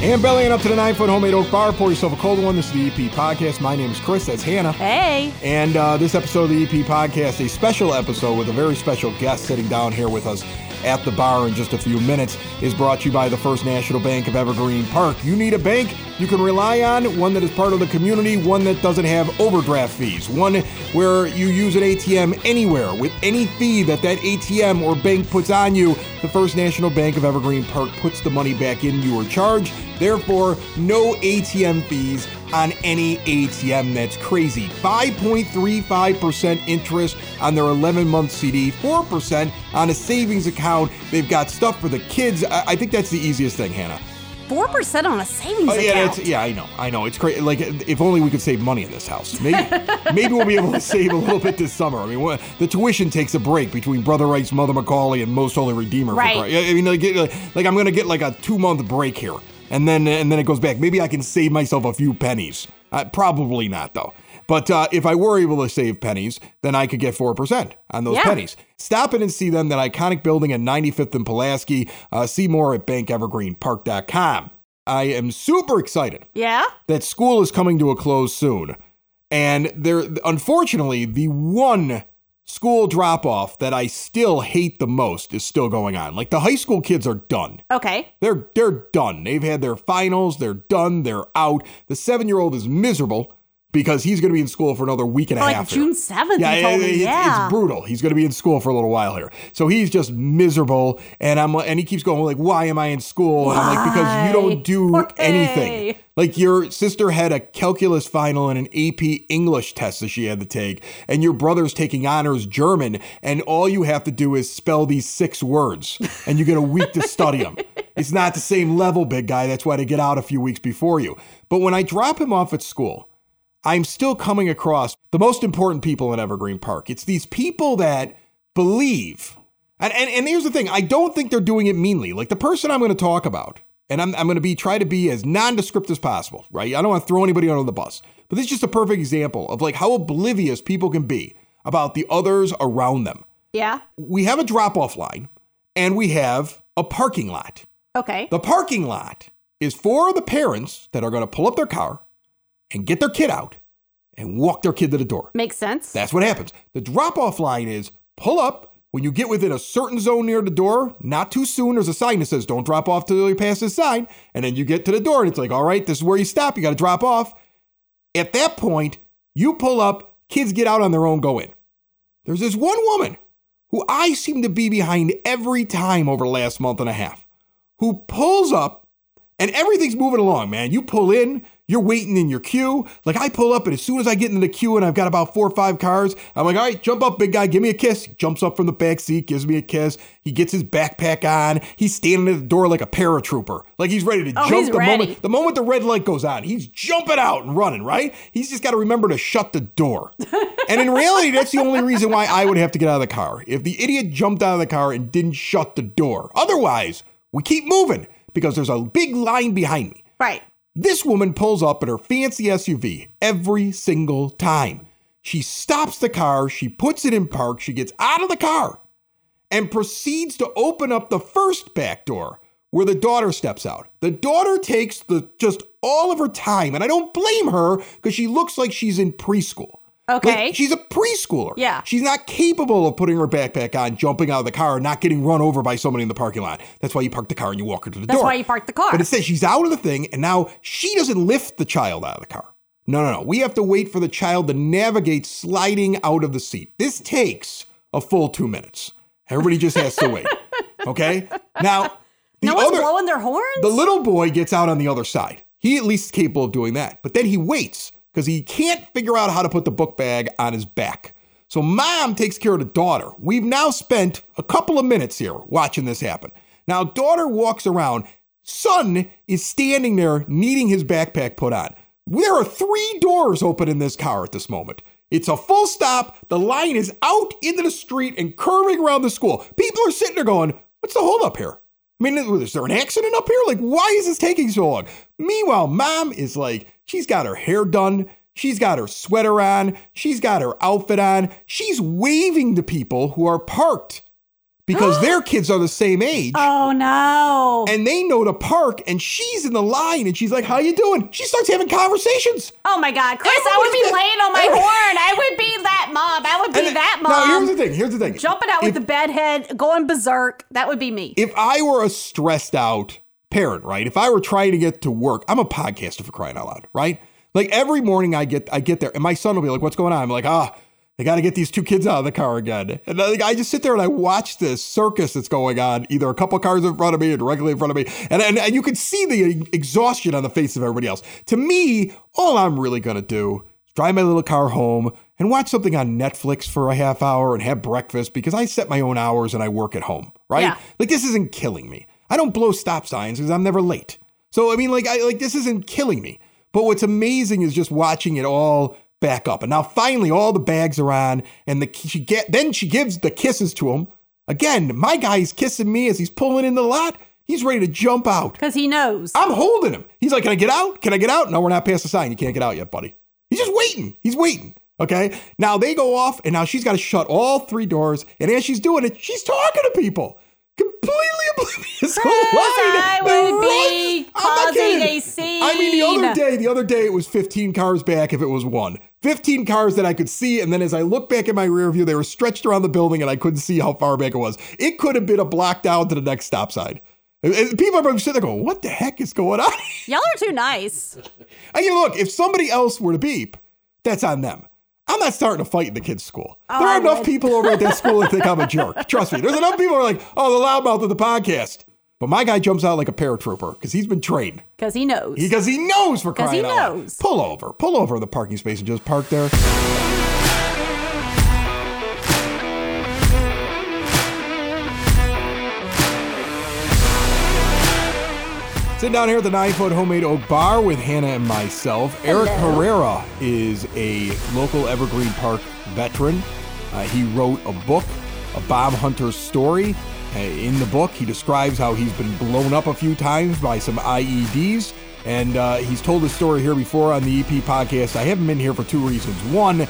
And bellying up to the nine foot homemade oak bar, pour yourself a cold one. This is the EP podcast. My name is Chris. That's Hannah. Hey. And uh, this episode of the EP podcast, a special episode with a very special guest sitting down here with us at the bar in just a few minutes, is brought to you by the First National Bank of Evergreen Park. You need a bank you can rely on, one that is part of the community, one that doesn't have overdraft fees, one where you use an ATM anywhere with any fee that that ATM or bank puts on you. The First National Bank of Evergreen Park puts the money back in your charge. Therefore, no ATM fees on any ATM. That's crazy. 5.35% interest on their 11 month CD, 4% on a savings account. They've got stuff for the kids. I, I think that's the easiest thing, Hannah. Four percent on a savings Oh, yeah, account. yeah, I know, I know. It's crazy. Like, if only we could save money in this house. Maybe, maybe we'll be able to save a little bit this summer. I mean, what, the tuition takes a break between Brother Rice, Mother McAuley, and Most Holy Redeemer. Right. I mean, like, like, like I'm gonna get like a two month break here, and then and then it goes back. Maybe I can save myself a few pennies. Uh, probably not though. But uh, if I were able to save pennies, then I could get 4% on those Yeah. pennies. Stop in and see them, that iconic building at 95th and Pulaski. Uh, see more at bankevergreenpark.com. I am super excited yeah. that school is coming to a close soon. And there, unfortunately, the one school drop off that I still hate the most is still going on. Like the high school kids are done. Okay. They're they're done. They've had their finals. They're done. They're out. The seven year old is miserable because he's going to be in school for another week and a Like half. June seventh. Yeah, it- it's, yeah. it's brutal. He's going to be in school for a little while here, so he's just miserable. And I'm and he keeps going like, "Why am I in school?" And I'm like, "Because you don't do anything." Like your sister had a calculus final and an AP English test that she had to take, and your brother's taking honors German, and all you have to do is spell these six words, and you get a week to study them. It's not the same level, big guy. That's why they get out a few weeks before you. But when I drop him off at school, I'm still coming across the most important people in Evergreen Park. It's these people that believe. And, and, and here's the thing I don't think they're doing it meanly. Like the person I'm going to talk about, and I'm, I'm going to be try to be as nondescript as possible, right? I don't want to throw anybody under the bus, but this is just a perfect example of like how oblivious people can be about the others around them. yeah. We have a drop off line and we have a parking lot. Okay. The parking lot is for the parents that are going to pull up their car and get their kid out and walk their kid to the door. Makes sense. That's what happens. The drop off line is pull up when you get within a certain zone near the door, not too soon. There's a sign that says don't drop off till you pass this sign. And then you get to the door and it's like, all right, this is where you stop. You got to drop off. At that point, you pull up, kids get out on their own, go in. There's this one woman who I seem to be behind every time over the last month and a half who pulls up and everything's moving along, man. You pull in, you're waiting in your queue. Like I pull up, and as soon as I get into the queue and I've got about four or five cars, I'm like, all right, jump up, big guy, give me a kiss. He jumps up from the back seat, gives me a kiss. He gets his backpack on. He's standing at the door like a paratrooper, like he's ready to Oh, jump the ready. moment the moment the red light goes on. He's jumping out and running, right? He's just got to remember to shut the door. and in reality, that's the only reason why I would have to get out of the car. If the idiot jumped out of the car and didn't shut the door. Otherwise, we keep moving because there's a big line behind me. right. This woman pulls up in her fancy SUV every single time. She stops the car, she puts it in park, she gets out of the car and proceeds to open up the first back door where the daughter steps out. The daughter takes the just all of her time, and I don't blame her because she looks like she's in preschool. Okay. Like, she's a preschooler. Yeah. She's not capable of putting her backpack on, jumping out of the car, and not getting run over by somebody in the parking lot. That's why you park the car and you walk her to the That's door. That's why you park the car. But it says she's out of the thing, and now she doesn't lift the child out of the car. No, no, no. We have to wait for the child to navigate sliding out of the seat. This takes a full two minutes. Everybody just has to wait. Okay? Now, the no one's other blowing their horns. the little boy gets out on the other side. He at least is capable of doing that. But then he waits because he can't figure out how to put the book bag on his back. So mom takes care of the daughter. We've now spent a couple of minutes here watching this happen. Now, daughter walks around. Son is standing there needing his backpack put on. There are three doors open in this car at this moment. It's a full stop. The line is out into the street and curving around the school. People are sitting there going, What's the hold up here? I mean, is there an accident up here? Like, why is this taking so long? Meanwhile, mom is like, she's got her hair done. She's got her sweater on. She's got her outfit on. She's waving to people who are parked because their kids are the same age. Oh no. And they know to park, and she's in the line, and she's like, "How you doing?" She starts having conversations. Oh my God, Chris! I would be Everybody's laying on my horn. I would be that mom. I would be And that mom. Now here's the thing. Here's the thing. Jumping out with If- the bedhead, going berserk. That would be me. if I were a stressed out parent, right? If I were trying to get to work, I'm a podcaster for crying out loud, right? Like every morning I get I get there and my son will be like, "What's going on?" I'm like, "Ah, they got to get these two kids out of the car again." And like, I just sit there and I watch this circus that's going on, either a couple cars in front of me or directly in front of me, and and, and you can see the exhaustion on the face of everybody else. To me, all I'm really gonna do is drive my little car home and watch something on Netflix for a half hour and have breakfast because I set my own hours and I work at home, right? Yeah. Like this isn't killing me. I don't blow stop signs because I'm never late. So I mean, like, I like this isn't killing me. But what's amazing is just watching it all back up. And now finally, all the bags are on, and the she get then she gives the kisses to him. Again, my guy's kissing me as he's pulling in the lot. He's ready to jump out. Because he knows. I'm holding him. He's like, "Can I get out? Can I get out?" No, we're not past the sign. You can't get out yet, buddy. He's just waiting. He's waiting. Okay. Now they go off, and now she's got to shut all three doors. And as she's doing it, she's talking to people. Completely oblivious. to. I would be rush- I'm not causing a scene. I mean, the other day, the other day it was 15 cars back if it was one. 15 cars that I could see, and then as I look back in my rear view, they were stretched around the building and I couldn't see how far back it was. It could have been a block down to the next stop sign. And People are probably sitting there going, what the heck is going on? Y'all are too nice. I mean, look, if somebody else were to beep, that's on them. I'm not starting a fight in the kids' school. Oh, there are I enough would. people over at that school that think I'm a jerk. Trust me. There's enough people who are like, oh, the loudmouth of the podcast. But my guy jumps out like a paratrooper because he's been trained. Because he knows. Because he knows for crying he out knows. Pull over. Pull over in the parking space and just park there. Sitting down here at the nine foot homemade oak bar with Hannah and myself. Eric Herrera is a local Evergreen Park veteran. Uh, he wrote a book, A Bomb Hunter's Story. Uh, in the book, he describes how he's been blown up a few times by some IEDs. And uh, he's told his story here before on the EP podcast. I haven't been here for two reasons. One,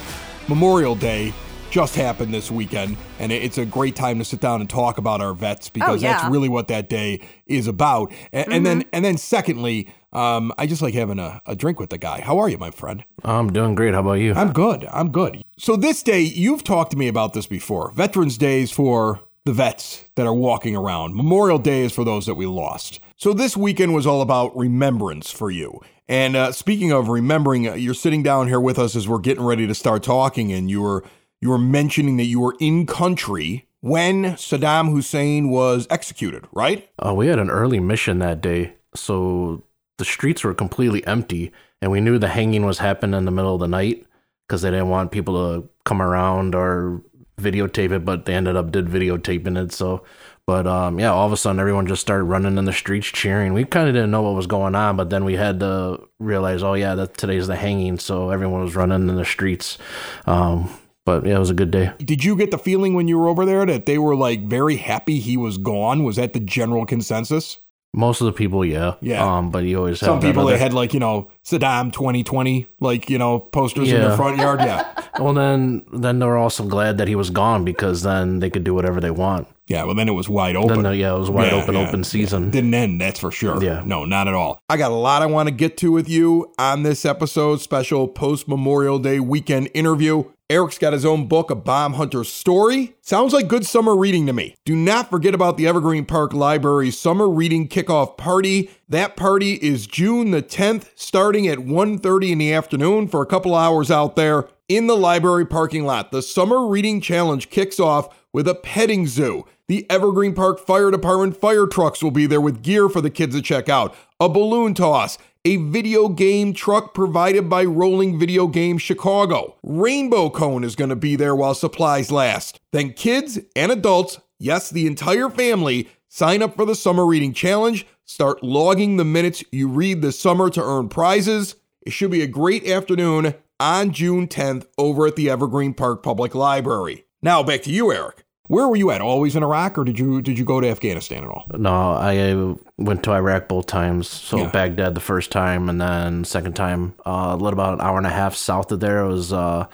Memorial Day just happened this weekend, and it's a great time to sit down and talk about our vets because that's yeah. really what that day is about. And, and then, and then, secondly, um, I just like having a, a drink with the guy. How are you, my friend? I'm doing great. How about you? I'm good. I'm good. So this day, you've talked to me about this before. Veterans Day is for the vets that are walking around. Memorial Day is for those that we lost. So this weekend was all about remembrance for you. And uh, speaking of remembering, uh, you're sitting down here with us as we're getting ready to start talking, and you were you were mentioning that you were in country when Saddam Hussein was executed, right? Uh, we had an early mission that day, so the streets were completely empty, and we knew the hanging was happening in the middle of the night because they didn't want people to come around or videotape it, but they ended up did videotaping it. So, but um, yeah, all of a sudden everyone just started running in the streets cheering. We kind of didn't know what was going on, but then we had to realize, oh yeah, that today's the hanging, so everyone was running in the streets. Um, but yeah, it was a good day. Did you get the feeling when you were over there that they were like very happy he was gone? Was that the general consensus? Most of the people, yeah, Yeah. Um, but you always have Some that people that had like you know Saddam 2020 like you know posters in their front yard. Yeah, Well, then, then they were also glad that he was gone because then they could do whatever they want. yeah. Well, then it was wide open. Then, yeah, it was wide Yeah, open, yeah, open season. Didn't end, that's for sure. Yeah. No, not at all. I got a lot I want to get to with you on this episode, special post Memorial Day weekend interview. Eric's got his own book, A Bomb Hunter's Story. Sounds like good summer reading to me. Do not forget about the Evergreen Park Library's summer reading kickoff party. That party is June the 10th, starting at 1.30 in the afternoon for a couple hours out there in the library parking lot. The Summer Reading Challenge kicks off with a petting zoo. The Evergreen Park Fire Department fire trucks will be there with gear for the kids to check out, a balloon toss, a video game truck provided by Rolling Video Game Chicago. Rainbow Cone is going to be there while supplies last. Then kids and adults, yes, the entire family, sign up for the Summer Reading Challenge. Start logging the minutes you read this summer to earn prizes. It should be a great afternoon on June 10th over at the Evergreen Park Public Library. Now back to you, Eric. Where were you at? Always in Iraq, or did you did you go to Afghanistan at all? No, I went to Iraq both times. So Yeah. Baghdad the first time, and then second time, uh, a little about an hour and a half south of there was uh,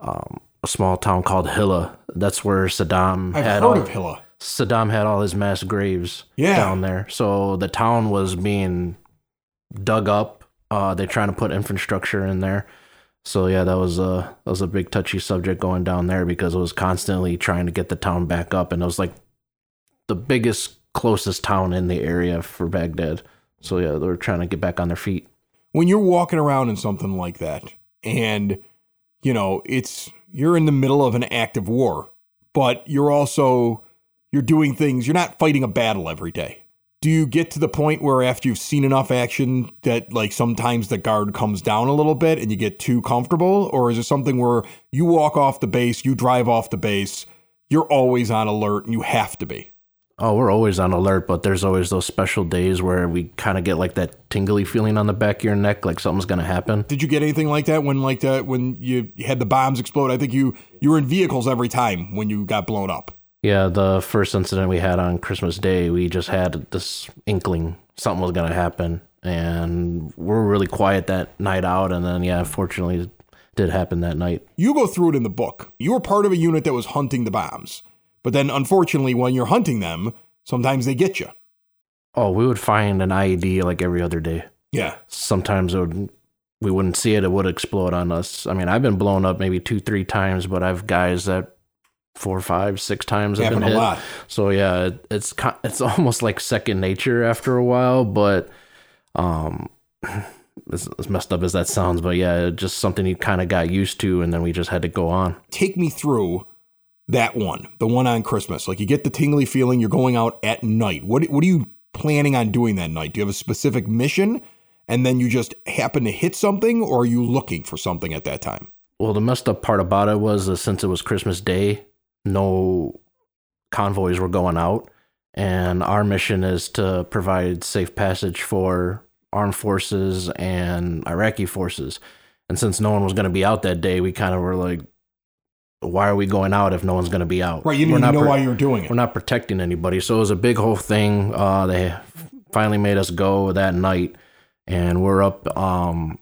um, a small town called Hilla. That's where Saddam I've had heard all, of Hilla. Saddam had all his mass graves Yeah. down there. So the town was being dug up. Uh, they're trying to put infrastructure in there. So yeah, that was a that was a big touchy subject going down there because it was constantly trying to get the town back up, and it was like the biggest closest town in the area for Baghdad. So yeah, they were trying to get back on their feet. when you're walking around in something like that and you know it's you're in the middle of an active war but you're also you're doing things you're not fighting a battle every day do you get to the point where after you've seen enough action that like sometimes the guard comes down a little bit and you get too comfortable or is it something where you walk off the base you drive off the base you're always on alert and you have to be Oh, we're always on alert, but there's always those special days where we kind of get like that tingly feeling on the back of your neck, like something's gonna happen. Did you get anything like that when like that when you had the bombs explode? I think you you were in vehicles every time when you got blown up. Yeah, the first incident we had on Christmas Day, we just had this inkling something was gonna happen, and we were really quiet that night out. And then, yeah, fortunately, it did happen that night. You go through it in the book. You were part of a unit that was hunting the bombs. But then unfortunately when you're hunting them, sometimes they get you. Oh, we would find an IED like every other day. Yeah. Sometimes it would, we wouldn't see it; it would explode on us. I mean, I've been blown up maybe two, three times, but I've guys that four, five, six times Happen been a hit. lot. So yeah, it, it's it's almost like second nature after a while, but um as, as messed up as that sounds, but yeah, just something you kind of got used to and then we just had to go on. Take me through that one, the one on Christmas. Like you get the tingly feeling you're going out at night. What what are you planning on doing that night? Do you have a specific mission and then you just happen to hit something or are you looking for something at that time? Well, the messed up part about it was uh, since it was Christmas Day, no convoys were going out, and our mission is to provide safe passage for armed forces and Iraqi forces. And since no one was going to be out that day, we kind of were like, "Why are we going out if no one's going to be out?" Right, you We're didn't even know pro- why you were doing it. we're not protecting anybody. So it was a big whole thing. Uh, they finally made us go that night, and we're up um,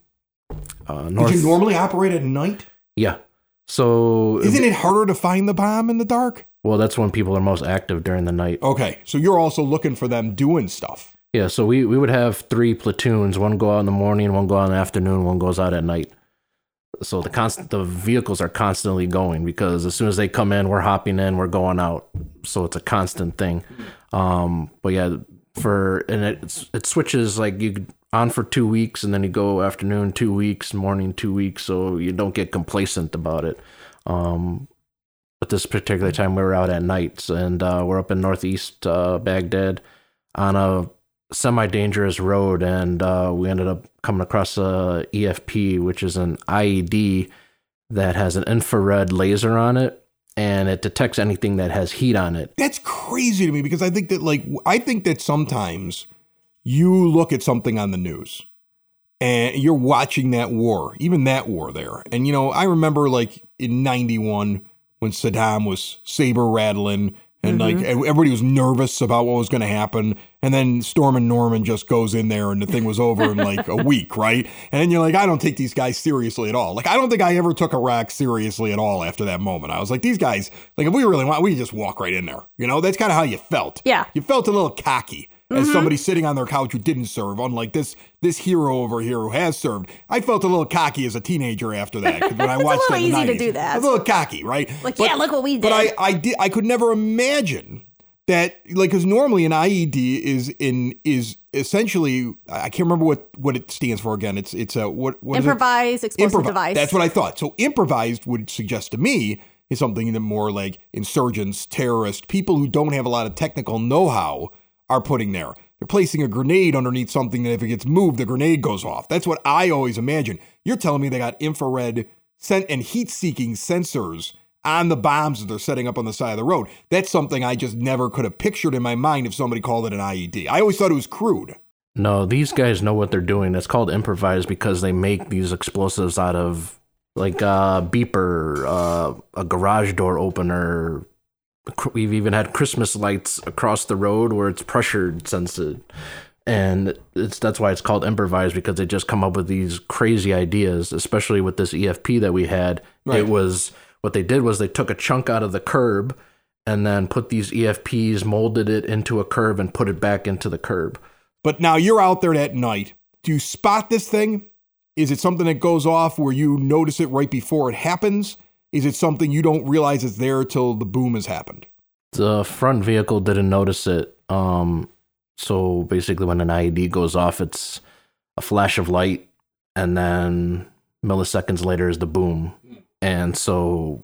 uh, north. Did you normally operate at night? Yeah. So Isn't it harder to find the bomb in the dark? well, that's when people are most active during the night. Okay, so you're also looking for them doing stuff. Yeah. So we we would have three platoons. One go out in the morning, one go out in the afternoon, one goes out at night. So the constant the vehicles are constantly going because as soon as they come in, we're hopping in, we're going out. So it's a constant thing. Um, but yeah, for and it it switches like you on for two weeks and then you go afternoon two weeks, morning two weeks, so you don't get complacent about it. Um, but this particular time we were out at nights and uh, we're up in northeast uh, Baghdad on a semi-dangerous road and uh, we ended up coming across a EFP which is an IED that has an infrared laser on it and it detects anything that has heat on it. That's crazy to me because I think that like I think that sometimes you look at something on the news and you're watching that war, even that war there. And you know, I remember like in 91 when Saddam was saber rattling and like mm-hmm. everybody was nervous about what was going to happen and then Stormin Norman just goes in there and the thing was over in like a week, right? And then you're like I don't take these guys seriously at all. Like I don't think I ever took Iraq seriously at all after that moment. I was like these guys like if we really want we just walk right in there. You know, that's kind of how you felt. Yeah. You felt a little cocky as mm-hmm. somebody sitting on their couch who didn't serve, unlike this this hero over here who has served. I felt a little cocky as a teenager after that 'cause when I It's a watched little that in the easy to do that. I was a little cocky, right? Like, yeah, look what we did. But I. I did I could never imagine that like because normally an IED is in is essentially I can't remember what what it stands for again. It's it's a what what is it? Improvised explosive Improvi- device. That's what I thought. So improvised would suggest to me is something that more like insurgents, terrorists, people who don't have a lot of technical know-how are putting there. They're placing a grenade underneath something that if it gets moved, the grenade goes off. That's what I always imagine. You're telling me they got infrared sen- and heat-seeking sensors on the bombs that they're setting up on the side of the road. That's something I just never could have pictured in my mind if somebody called it an IED. I always thought it was crude. No, these guys know what they're doing. It's called improvised because they make these explosives out of like a beeper, uh, a garage door opener. We've even had Christmas lights across the road where it's pressure sensitive, and it's that's why it's called improvised because they just come up with these crazy ideas. Especially with this EFP that we had, Right. it was what they did was they took a chunk out of the curb and then put these EFPs, molded it into a curve, and put it back into the curb. But now you're out there at night. Do you spot this thing? Is it something that goes off where you notice it right before it happens? Is it something you don't realize it's there till the boom has happened? The front vehicle didn't notice it. Um, so basically, when an IED goes off, it's a flash of light, and then milliseconds later is the boom. And so,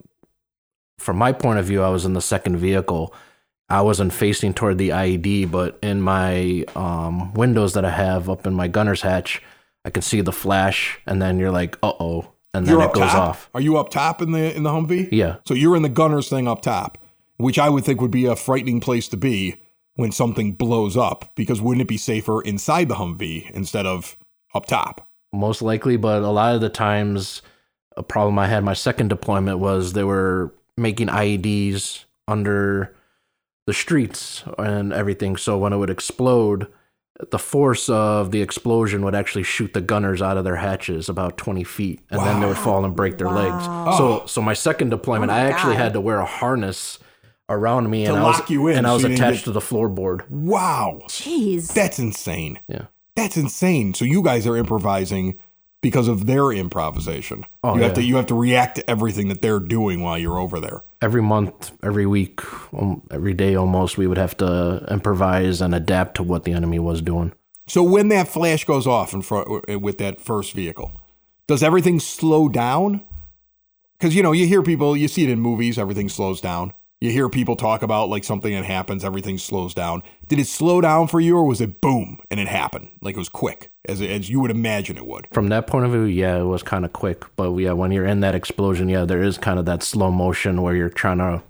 from my point of view, I was in the second vehicle. I wasn't facing toward the IED, but in my um, windows that I have up in my gunner's hatch, I can see the flash, and then you're like, "Uh oh," and then You're it goes top. off. Are you up top in the in the Humvee? Yeah, So you're in the gunner's thing up top, which I would think would be a frightening place to be when something blows up. Because wouldn't it be safer inside the Humvee instead of up top? most likely, but a lot of the times, a problem I had my second deployment was they were making IEDs under the streets and everything. So when it would explode, the force of the explosion would actually shoot the gunners out of their hatches about 20 feet, and then they would fall and break their legs. So, so my second deployment, Oh my I actually God. had to wear a harness around me, and I was you in and I was attached get- to the floorboard. Wow, Jeez. that's insane. Yeah. That's insane. So you guys are improvising because of their improvisation. Oh, you have to you have to react to everything that they're doing while you're over there. Every month, every week, um, every day almost, we would have to improvise and adapt to what the enemy was doing. So when that flash goes off in front with that first vehicle, does everything slow down? Because you know you hear people, you see it in movies, everything slows down. You hear people talk about like something that happens, everything slows down. Did it slow down for you, or was it boom and it happened like it was quick as as you would imagine it would? From that point of view, yeah, it was kind of quick. But yeah, when you're in that explosion, yeah, there is kind of that slow motion where you're trying to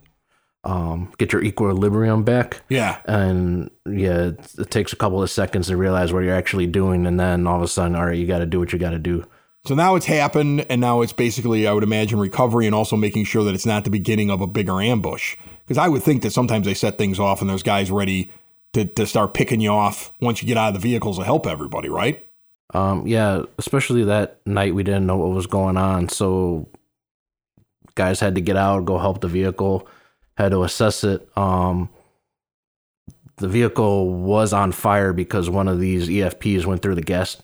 um, get your equilibrium back. Yeah. And yeah, it, it takes a couple of seconds to realize what you're actually doing. And then all of a sudden, all right, you got to do what you got to do. So now it's happened, and now it's basically, I would imagine, recovery and also making sure that it's not the beginning of a bigger ambush. Because I would think that sometimes they set things off and there's guys ready to, to start picking you off once you get out of the vehicles to help everybody, right? Um, yeah, especially that night, we didn't know what was going on. So guys had to get out, go help the vehicle, had to assess it. Um, the vehicle was on fire because one of these EFPs went through the gas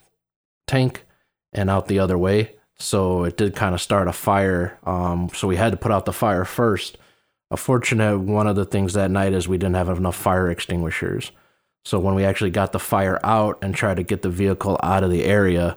tank and out the other way. So it did kind of start a fire. Um, so we had to put out the fire first. A fortunate one of the things that night is we didn't have enough fire extinguishers. So when we actually got the fire out and tried to get the vehicle out of the area,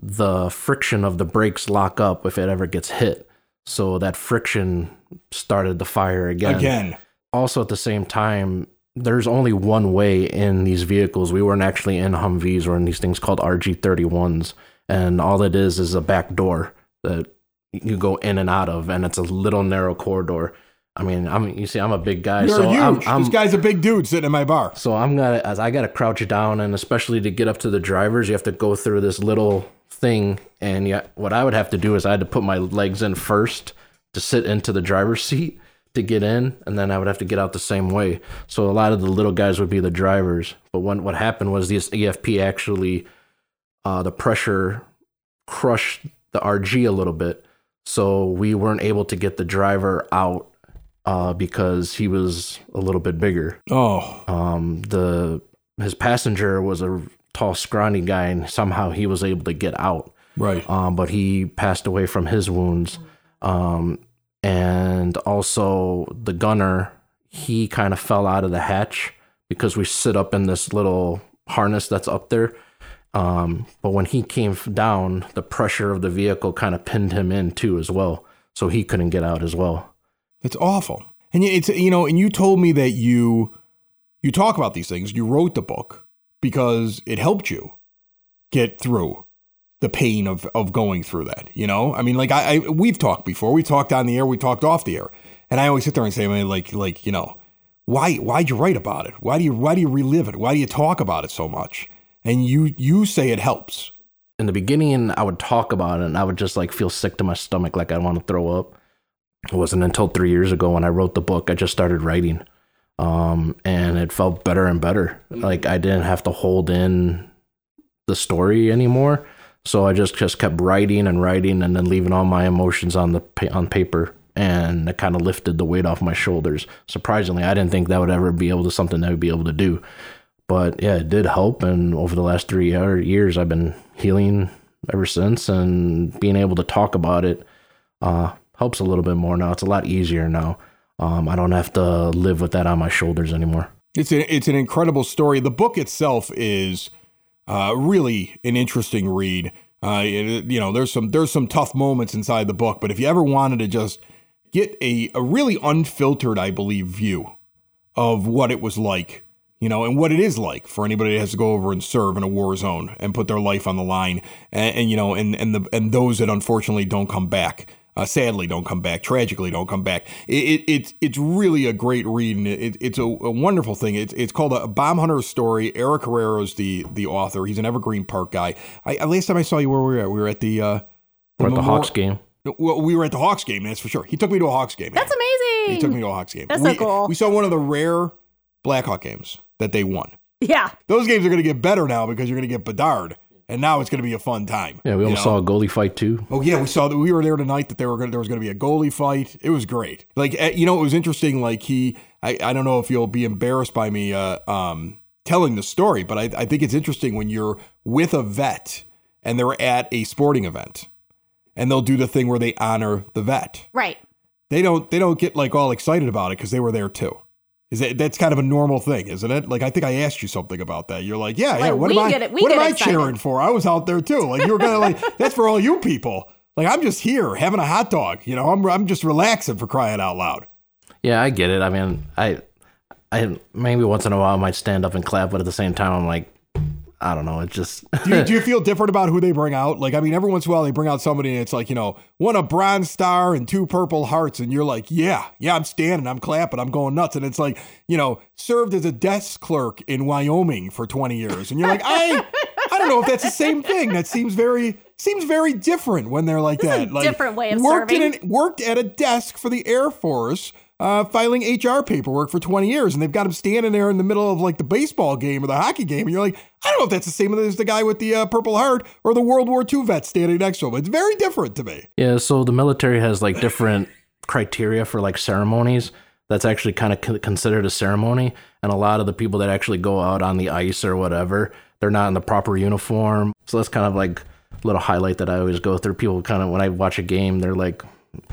the friction of the brakes lock up if it ever gets hit. So that friction started the fire again. Again. Also at the same time, there's only one way in these vehicles. We weren't actually in Humvees or in these things called RG31s. And all it is is a back door that you go in and out of, and it's a little narrow corridor. I mean, I'm you see, I'm a big guy, You're so I'm. I'm this guy's a big dude sitting in my bar. so I'm gonna as I gotta crouch down, and especially to get up to the drivers, you have to go through this little thing. And yeah, what I would have to do is I had to put my legs in first to sit into the driver's seat to get in, and then I would have to get out the same way. So a lot of the little guys would be the drivers. But when what happened was this EFP actually, uh, the pressure crushed the RG a little bit, so we weren't able to get the driver out. Uh, because he was a little bit bigger. Oh, Um, the his passenger was a tall, scrawny guy, and somehow he was able to get out. right. Um, but he passed away from his wounds. Um, and also the gunner, he kind of fell out of the hatch because we sit up in this little harness that's up there. Um, but when he came down, the pressure of the vehicle kind of pinned him in too, as well. So he couldn't get out as well. It's awful. And it's you know, and you told me that you you talk about these things. You wrote the book because it helped you get through the pain of of going through that. You know, I mean, like I, I we've talked before. We talked on the air. We talked off the air. And I always sit there and say, I mean, like like you know, why why'd you write about it? Why do you why do you relive it? Why do you talk about it so much? And you you say it helps. in the beginning I would talk about it and I would just like feel sick to my stomach like I'd want to throw up. It wasn't until three years ago when I wrote the book I just started writing. Um, and it felt better and better. Like I didn't have to hold in the story anymore. So I just just kept writing and writing and then leaving all my emotions on the on paper and it kind of lifted the weight off my shoulders. Surprisingly, I didn't think that would ever be able to something I would be able to do but yeah, it did help. And over the last three year- years, I've been healing ever since, and being able to talk about it uh, helps a little bit more now. It's a lot easier now. Um, I don't have to live with that on my shoulders anymore. It's a, it's an incredible story. The book itself is uh, really an interesting read. Uh, you know, there's some there's some tough moments inside the book, but if you ever wanted to just get a, a really unfiltered, I believe, view of what it was like, you know, and what it is like for anybody that has to go over and serve in a war zone and put their life on the line, and, and you know, and and the and those that unfortunately don't come back. Uh, sadly, don't come back. Tragically, don't come back. It, it, it's it's really a great read, and it, it's a, a wonderful thing. It's it's called a bomb hunter story. Eric Herrera's the the author. He's an Evergreen Park guy. I, last time I saw you, where were we at? We were at the uh, We're at the Memorial- Hawks game. Well, we were at the Hawks game. That's for sure. He took me to a Hawks game. That's amazing. He took me to a Hawks game. That's we, so cool. We saw one of the rare Blackhawk games that they won. Yeah. Those games are going to get better now because you're going to get Bedard, and now it's going to be a fun time. Yeah, we almost know? saw a goalie fight too. Oh yeah, we saw that. We were there tonight. That they were going. There was going to be a goalie fight. It was great. Like eh, you know, it was interesting. Like he, I, I don't know if you'll be embarrassed by me uh, um, telling the story, but I, I think it's interesting when you're with a vet and they're at a sporting event, and they'll do the thing where they honor the vet. Right. They don't. They don't get like all excited about it because they were there too. Is that that's kind of a normal thing, isn't it? Like I think I asked you something about that. You're like, yeah, yeah. What am I? it- what get am I excited. cheering for? I was out there too. Like you were kind of like, that's for all you people. Like I'm just here having a hot dog. You know, I'm I'm just relaxing for crying out loud. Yeah, I get it. I mean, I, I maybe once in a while I might stand up and clap, but at the same time, I'm like, I don't know. It just Do you, do you feel different about who they bring out? Like, I mean, every once in a while they bring out somebody and it's like, you know, one a bronze star and two purple hearts. And you're like, yeah, yeah, I'm standing, I'm clapping, I'm going nuts. And it's like, you know, served as a desk clerk in Wyoming for 20 years. And you're like, I, I don't know if that's the same thing. That seems very, seems very different when they're like This is that. a like, different way of worked serving. In an, worked at a desk for the Air Force. Uh, filing HR paperwork for 20 years, and they've got him standing there in the middle of like the baseball game or the hockey game, and you're like, I don't know if that's the same as the guy with the uh, Purple Heart or the World War II vet standing next to him. It's very different to me. Yeah, so the military has like different criteria for like ceremonies. That's actually kind of considered a ceremony, and a lot of the people that actually go out on the ice or whatever, they're not in the proper uniform. So that's kind of like a little highlight that I always go through. People kind of when I watch a game, they're like,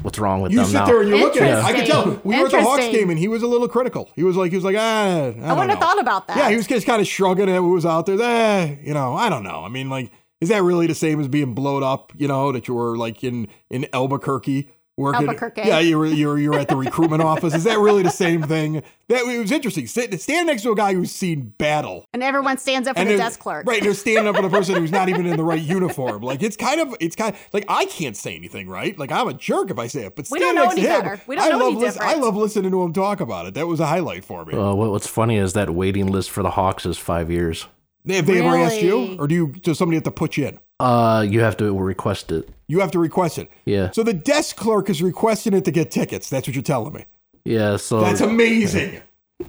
"What's wrong with You them You sit now?" there and you look at it. I could tell. Interesting. We were at the Hawks game, and he was a little critical. He was like, he was like, ah, I, I don't wouldn't have thought about that. Yeah, he was just kind of shrugging at who was out there. Eh, you know, I don't know. I mean, like, is that really the same as being blown up? You know, that you were like in in Albuquerque working. Albuquerque. Yeah, you were you were you're at the recruitment office. Is that really the same thing? That it was interesting. Sit, stand next to a guy who's seen battle. and everyone stands up for the they're- desk clerk. Right, they're standing up for the person who's not even in the right uniform. Like it's kind of, it's kind of like I can't say anything, right? Like I'm a jerk if I say it, but We stand don't know next to any him, better. We don't I know love any lis- I love listening to him talk about it. That was a highlight for me. Uh, what's funny is that waiting list for the Hawks is five years. Have they ever asked you, or do you? Does somebody have to put you in? Uh, you have to request it. You have to request it. Yeah, So the desk clerk is requesting it to get tickets. That's what you're telling me. yeah. So That's amazing.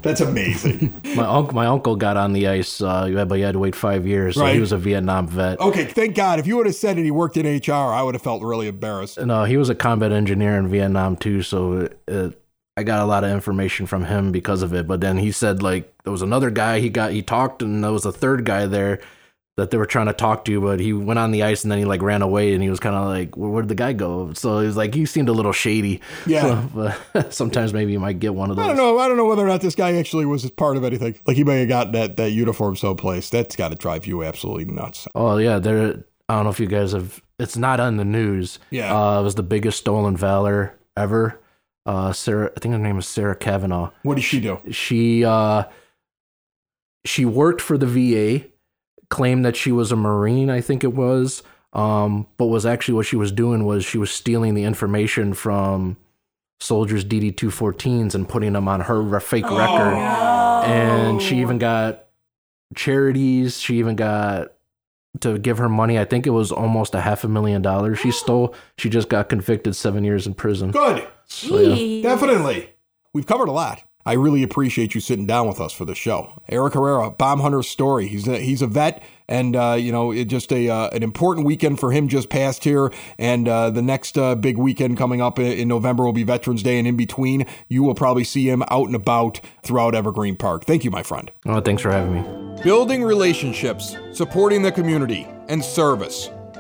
That's amazing. my uncle, my uncle got on the ice, uh, but he had to wait five years. So Right. he was a Vietnam vet. okay, thank God. If you would have said that he worked in HR, I would have felt really embarrassed. No, he was a combat engineer in Vietnam too, so it, I got a lot of information from him because of it. But then he said like there was another guy he got he talked, and there was a third guy there that they were trying to talk to, but he went on the ice and then he like ran away, and he was kind of like, where, where'd the guy go? So he was like, he seemed a little shady. Yeah. So, but sometimes maybe you might get one of those. I don't know. I don't know whether or not this guy actually was part of anything. Like he may have got that that uniform someplace. That's got to drive you absolutely nuts. Oh yeah, there. I don't know if you guys have. It's not on the news. Yeah. Uh, it was the biggest stolen valor ever. Uh, Sarah, I think her name is Sarah Cavanaugh. What did she do? she uh she worked for the VA, claimed that she was a Marine, I think it was. Um, but was actually what she was doing was she was stealing the information from soldiers DD 214s and putting them on her re- fake record. And she even got charities. She even got to give her money. I think it was almost a half a million dollars she stole. She just got convicted seven years in prison. Good. Jeez. Definitely. We've covered a lot. I really appreciate you sitting down with us for the show. Eric Herrera, Bomb Hunter's story. He's a, he's a vet, and uh, you know, it just a uh, an important weekend for him just passed here, and uh, the next uh, big weekend coming up in, in November will be Veterans Day, and in between, you will probably see him out and about throughout Evergreen Park. Thank you, my friend. Oh, thanks for having me. Building relationships, supporting the community, and service.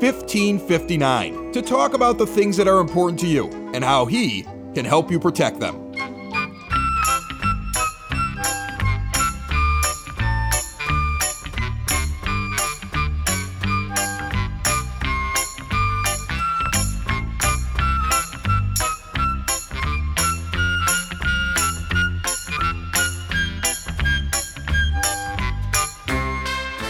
1559 to talk about the things that are important to you and how he can help you protect them.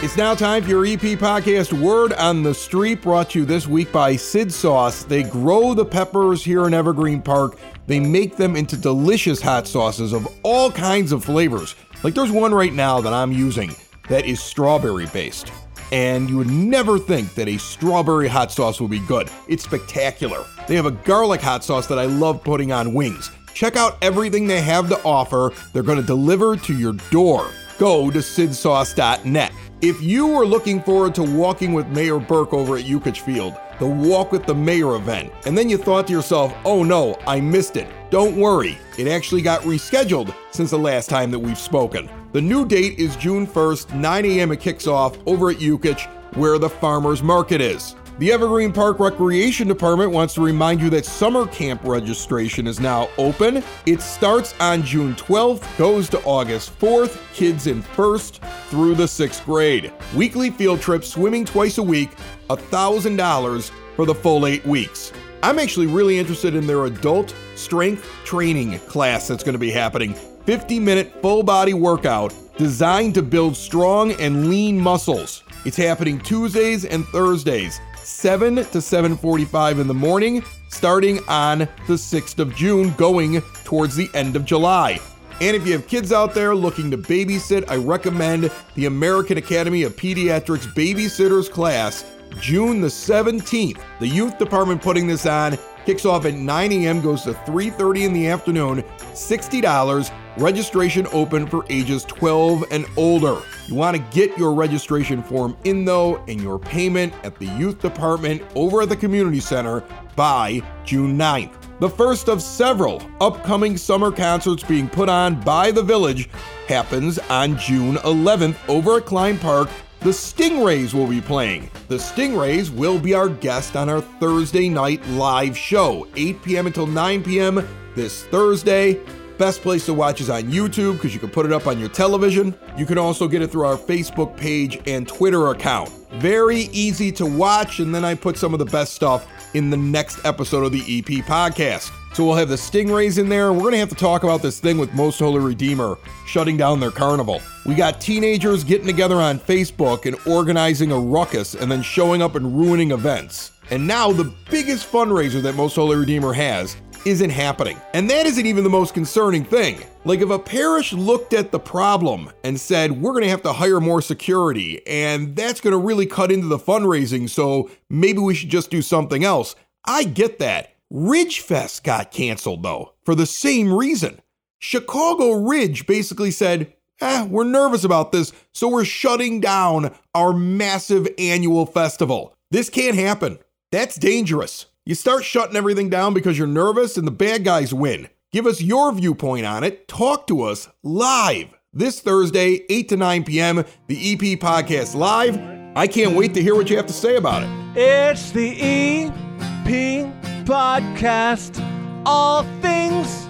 It's now time for your EP podcast Word on the Street, brought to you this week by Sid Sauce. They grow the peppers here in Evergreen Park. They make them into delicious hot sauces of all kinds of flavors. Like there's one right now that I'm using that is strawberry based. And you would never think that a strawberry hot sauce would be good. It's spectacular. They have a garlic hot sauce that I love putting on wings. Check out everything they have to offer. They're going to deliver to your door. Go to sidsauce.net. If you were looking forward to walking with Mayor Burke over at Yukich Field, the Walk with the Mayor event, and then you thought to yourself, oh no, I missed it, don't worry. It actually got rescheduled since the last time that we've spoken. The new date is June 1st, 9 a.m. It kicks off over at Yukich, where the farmers market is. The Evergreen Park Recreation Department wants to remind you that summer camp registration is now open. It starts on June 12th, goes to August 4th, kids in first through the sixth grade. Weekly field trips, swimming twice a week, $1,000 for the full eight weeks. I'm actually really interested in their adult strength training class that's going to be happening. 50 minute full body workout designed to build strong and lean muscles. It's happening Tuesdays and Thursdays, 7 to 7:45 in the morning, starting on the 6th of June, going towards the end of July. And if you have kids out there looking to babysit, I recommend the American Academy of Pediatrics Babysitters class, June the 17th. The youth department putting this on kicks off at 9 a.m., goes to 3:30 in the afternoon, $60. Registration open for ages 12 and older. You want to get your registration form in though and your payment at the youth department over at the community center by June 9th. The first of several upcoming summer concerts being put on by the village happens on June 11th over at Klein Park. The Stingrays will be playing. The Stingrays will be our guest on our Thursday night live show, 8 p.m. until 9 p.m. this Thursday. Best place to watch is on YouTube because you can put it up on your television. You can also get it through our Facebook page and Twitter account. Very easy to watch, and then I put some of the best stuff in the next episode of the EP podcast. So we'll have the Stingrays in there, we're going to have to talk about this thing with Most Holy Redeemer shutting down their carnival. We got teenagers getting together on Facebook and organizing a ruckus and then showing up and ruining events. And now the biggest fundraiser that Most Holy Redeemer has isn't happening. And that isn't even the most concerning thing. Like, if a parish looked at the problem and said, we're going to have to hire more security, and that's going to really cut into the fundraising, so maybe we should just do something else, I get that. Ridgefest got canceled, though, for the same reason. Chicago Ridge basically said, eh, we're nervous about this, so we're shutting down our massive annual festival. This can't happen. That's dangerous. You start shutting everything down because you're nervous and the bad guys win. Give us your viewpoint on it. Talk to us live this Thursday, 8 to 9 p.m., the EP Podcast Live. I can't wait to hear what you have to say about it. It's the EP podcast, All Things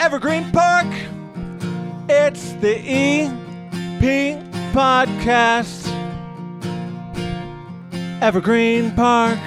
Evergreen Park. It's the EP podcast, Evergreen Park.